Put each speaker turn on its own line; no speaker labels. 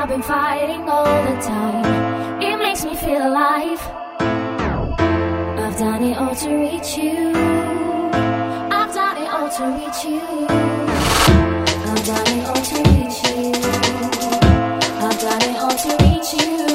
I've been fighting all the time. It makes me feel alive. I've done it all to reach you. I've done it all to reach you. I've done it all to reach you. I've done it all to reach you.